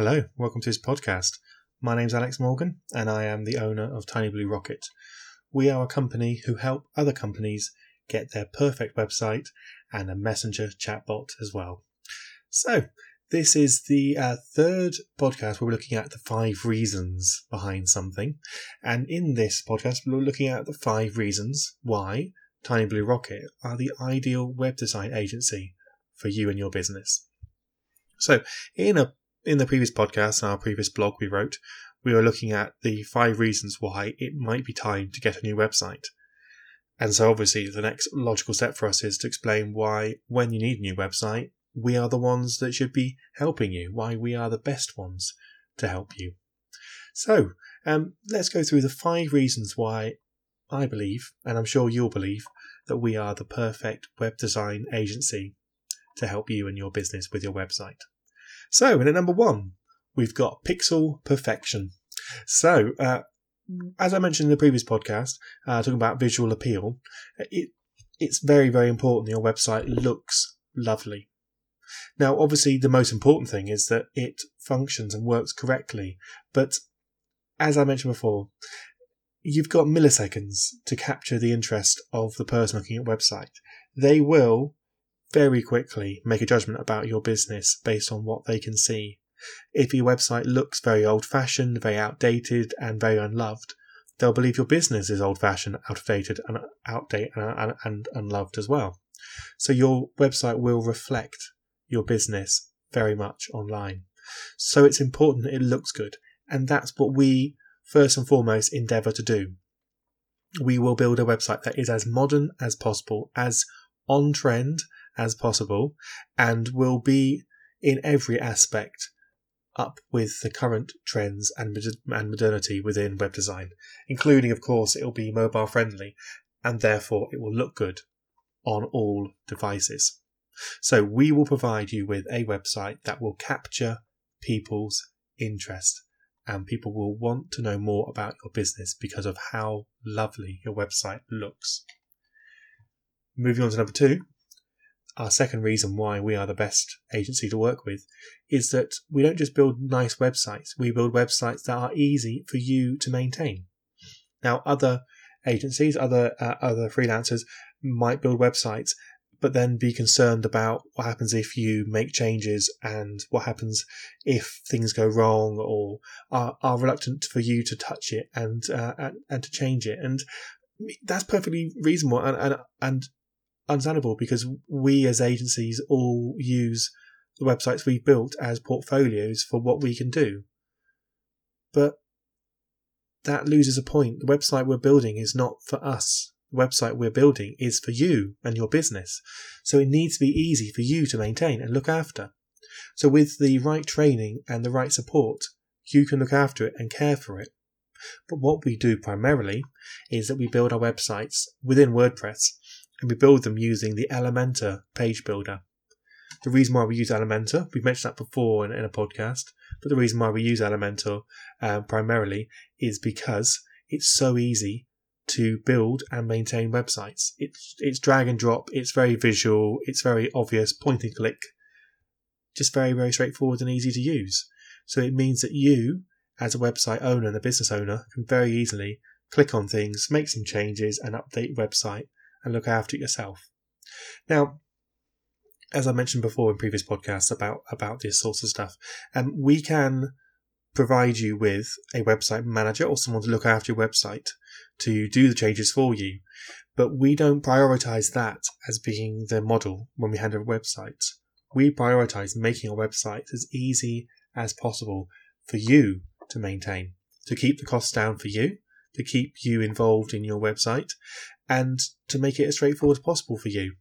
Hello, welcome to this podcast. My name's Alex Morgan, and I am the owner of Tiny Blue Rocket. We are a company who help other companies get their perfect website and a messenger chatbot as well. So, this is the uh, third podcast where we're looking at the five reasons behind something. And in this podcast, we're looking at the five reasons why Tiny Blue Rocket are the ideal web design agency for you and your business. So, in a in the previous podcast and our previous blog we wrote, we were looking at the five reasons why it might be time to get a new website. And so, obviously, the next logical step for us is to explain why, when you need a new website, we are the ones that should be helping you, why we are the best ones to help you. So, um, let's go through the five reasons why I believe, and I'm sure you'll believe, that we are the perfect web design agency to help you and your business with your website. So, in at number one, we've got pixel perfection. So, uh, as I mentioned in the previous podcast, uh, talking about visual appeal, it, it's very, very important that your website looks lovely. Now, obviously, the most important thing is that it functions and works correctly. But as I mentioned before, you've got milliseconds to capture the interest of the person looking at website. They will very quickly make a judgment about your business based on what they can see. If your website looks very old fashioned, very outdated, and very unloved, they'll believe your business is old fashioned, outdated, and outdated and, and unloved as well. So your website will reflect your business very much online. So it's important it looks good. And that's what we first and foremost endeavor to do. We will build a website that is as modern as possible, as on trend as possible, and will be in every aspect up with the current trends and, and modernity within web design, including, of course, it will be mobile friendly and therefore it will look good on all devices. So we will provide you with a website that will capture people's interest and people will want to know more about your business because of how lovely your website looks. Moving on to number two, our second reason why we are the best agency to work with is that we don't just build nice websites, we build websites that are easy for you to maintain. Now, other agencies, other uh, other freelancers might build websites, but then be concerned about what happens if you make changes and what happens if things go wrong, or are, are reluctant for you to touch it and uh, and, and to change it. And that's perfectly reasonable and, and and understandable because we as agencies all use the websites we've built as portfolios for what we can do. But that loses a point. The website we're building is not for us. The website we're building is for you and your business. So it needs to be easy for you to maintain and look after. So with the right training and the right support, you can look after it and care for it. But what we do primarily is that we build our websites within WordPress and we build them using the Elementor page builder. The reason why we use Elementor, we've mentioned that before in, in a podcast, but the reason why we use Elementor um, primarily is because it's so easy to build and maintain websites. It's it's drag and drop. It's very visual. It's very obvious. Point and click. Just very very straightforward and easy to use. So it means that you, as a website owner and a business owner, can very easily click on things, make some changes, and update website and look after yourself. Now, as I mentioned before in previous podcasts about about this sorts of stuff, um, we can provide you with a website manager or someone to look after your website to do the changes for you. But we don't prioritize that as being the model when we handle websites. We prioritize making our websites as easy as possible for you to maintain, to keep the costs down for you, to keep you involved in your website, and to make it as straightforward as possible for you.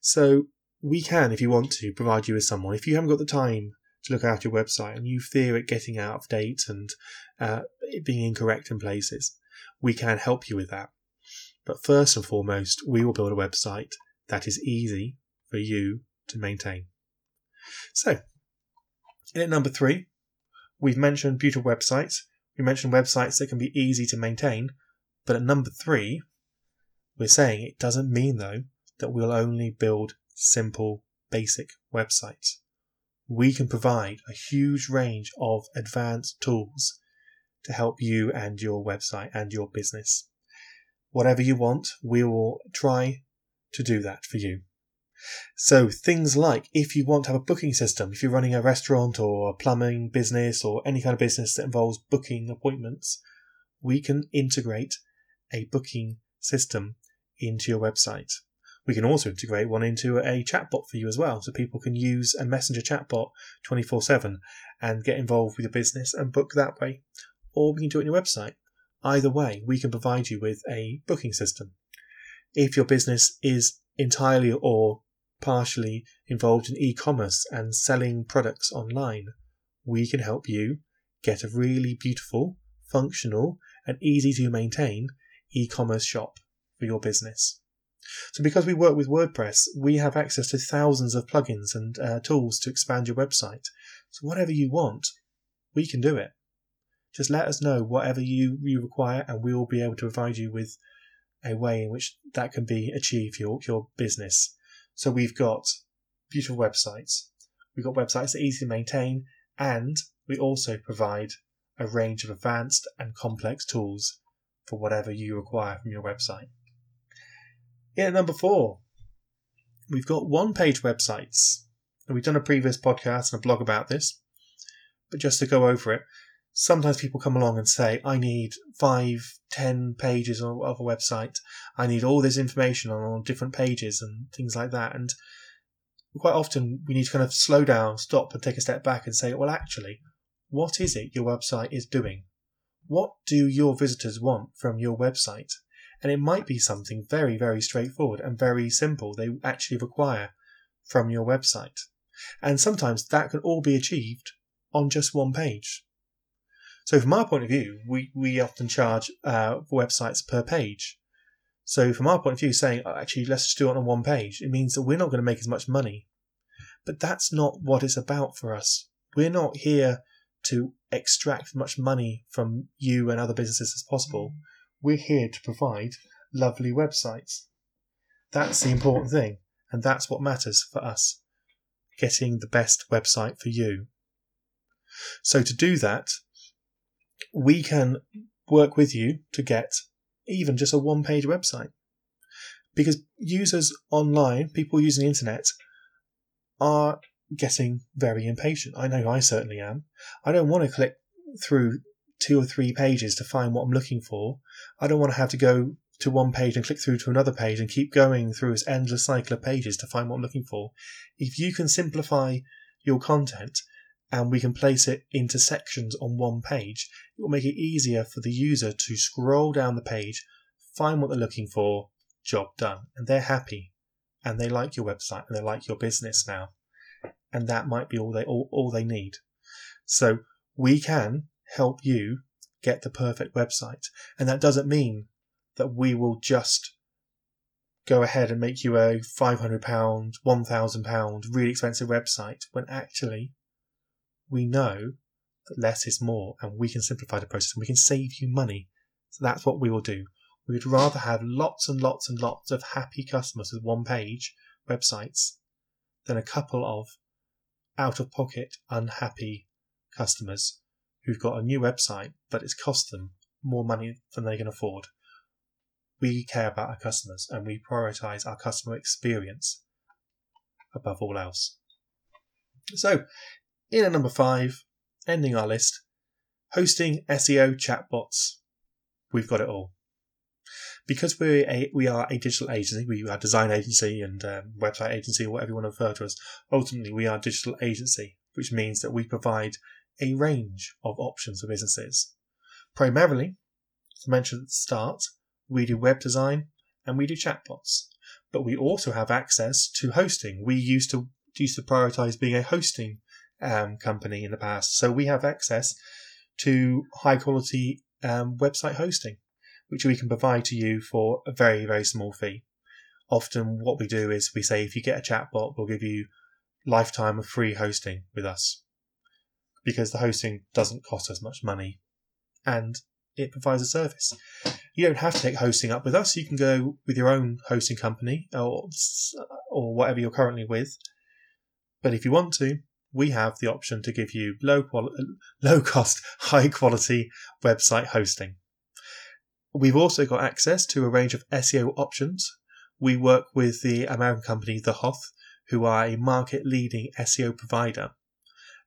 So we can, if you want to, provide you with someone. If you haven't got the time to look after your website and you fear it getting out of date and uh, it being incorrect in places, we can help you with that. But first and foremost, we will build a website that is easy for you to maintain. So, in at number three, we've mentioned beautiful websites. We mentioned websites that can be easy to maintain. But at number three, we're saying it doesn't mean, though, that we'll only build simple, basic websites. we can provide a huge range of advanced tools to help you and your website and your business. Whatever you want, we will try to do that for you. So things like if you want to have a booking system, if you're running a restaurant or a plumbing business or any kind of business that involves booking appointments, we can integrate a booking system into your website. We can also integrate one into a chatbot for you as well, so people can use a messenger chatbot 24 7 and get involved with your business and book that way. Or we can do it on your website. Either way, we can provide you with a booking system. If your business is entirely or partially involved in e commerce and selling products online, we can help you get a really beautiful, functional, and easy to maintain e commerce shop for your business. So, because we work with WordPress, we have access to thousands of plugins and uh, tools to expand your website. So, whatever you want, we can do it. Just let us know whatever you, you require, and we will be able to provide you with a way in which that can be achieved for your, your business. So, we've got beautiful websites, we've got websites that are easy to maintain, and we also provide a range of advanced and complex tools for whatever you require from your website. Yeah, number four, we've got one page websites. And we've done a previous podcast and a blog about this, but just to go over it, sometimes people come along and say, I need five, ten pages of, a website. I need all this information on, on different pages and things like that. And quite often we need to kind of slow down, stop, and take a step back and say, well, actually, what is it your website is doing? What do your visitors want from your website? And it might be something very, very straightforward and very simple they actually require from your website. And sometimes that can all be achieved on just one page. So, from our point of view, we, we often charge uh, websites per page. So, from our point of view, saying, oh, actually, let's just do it on one page, it means that we're not going to make as much money. But that's not what it's about for us. We're not here to extract as much money from you and other businesses as possible. We're here to provide lovely websites. That's the important thing, and that's what matters for us getting the best website for you. So, to do that, we can work with you to get even just a one page website. Because users online, people using the internet, are getting very impatient. I know I certainly am. I don't want to click through two or three pages to find what I'm looking for. I don't want to have to go to one page and click through to another page and keep going through this endless cycle of pages to find what I'm looking for. If you can simplify your content and we can place it into sections on one page, it will make it easier for the user to scroll down the page, find what they're looking for, job done. And they're happy and they like your website and they like your business now. And that might be all they all, all they need. So we can help you get the perfect website. And that doesn't mean that we will just go ahead and make you a £500, £1,000 really expensive website when actually we know that less is more and we can simplify the process and we can save you money. So that's what we will do. We would rather have lots and lots and lots of happy customers with one page websites than a couple of out of pocket unhappy customers who've got a new website, but it's cost them more money than they can afford. We care about our customers and we prioritize our customer experience above all else. So, in at number five, ending our list, hosting SEO chatbots. We've got it all. Because we're a, we are a digital agency, we are a design agency and um, website agency, whatever you want to refer to us, ultimately we are a digital agency, which means that we provide a range of options for businesses. Primarily, as mentioned at the start, we do web design and we do chatbots, but we also have access to hosting. We used to used to prioritize being a hosting um, company in the past, so we have access to high quality um, website hosting, which we can provide to you for a very very small fee. Often, what we do is we say if you get a chatbot, we'll give you lifetime of free hosting with us because the hosting doesn't cost as much money and it provides a service. You don't have to take hosting up with us. You can go with your own hosting company or or whatever you're currently with. But if you want to, we have the option to give you low quali- low cost, high quality website hosting. We've also got access to a range of SEO options. We work with the American company The Hoth, who are a market leading SEO provider,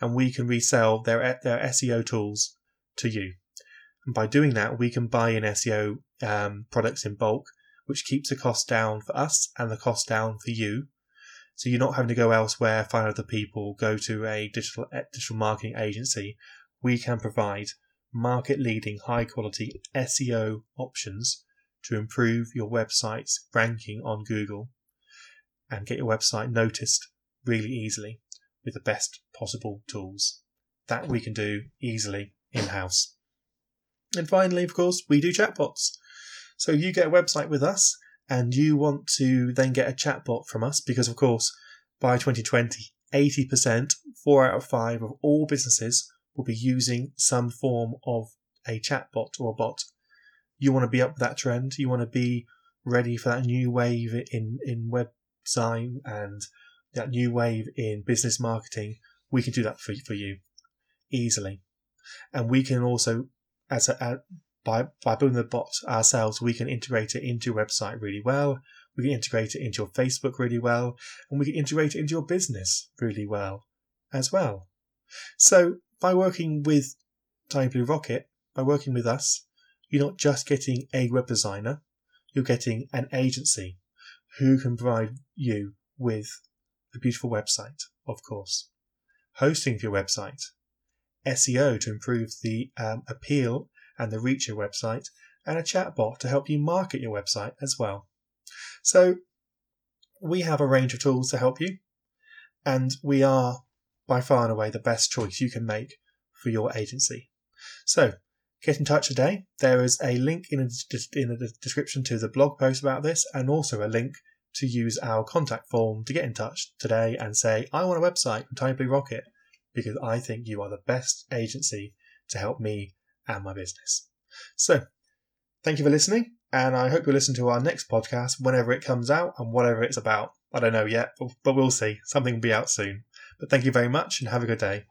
and we can resell their, their SEO tools to you. And by doing that, we can buy in SEO um, products in bulk, which keeps the cost down for us and the cost down for you. So you're not having to go elsewhere, find other people, go to a digital digital marketing agency. We can provide market leading high quality SEO options to improve your website's ranking on Google and get your website noticed really easily with the best possible tools. That we can do easily in house. And finally, of course, we do chatbots. So you get a website with us and you want to then get a chatbot from us because, of course, by 2020, 80%, four out of five of all businesses will be using some form of a chatbot or a bot. You want to be up with that trend. You want to be ready for that new wave in, in web design and that new wave in business marketing. We can do that for, for you easily. And we can also, as a, by, by building the bot ourselves, we can integrate it into your website really well. We can integrate it into your Facebook really well. And we can integrate it into your business really well as well. So by working with Tiny Blue Rocket, by working with us, you're not just getting a web designer, you're getting an agency who can provide you with a beautiful website, of course, hosting for your website, SEO to improve the um, appeal and the reach of your website, and a chatbot to help you market your website as well. So we have a range of tools to help you, and we are by far and away the best choice you can make for your agency. So, get in touch today. There is a link in, in the description to the blog post about this, and also a link to use our contact form to get in touch today and say, I want a website from Tiny Blue Rocket because I think you are the best agency to help me and my business. So, thank you for listening, and I hope you'll listen to our next podcast whenever it comes out and whatever it's about. I don't know yet, but we'll see. Something will be out soon. But thank you very much and have a good day.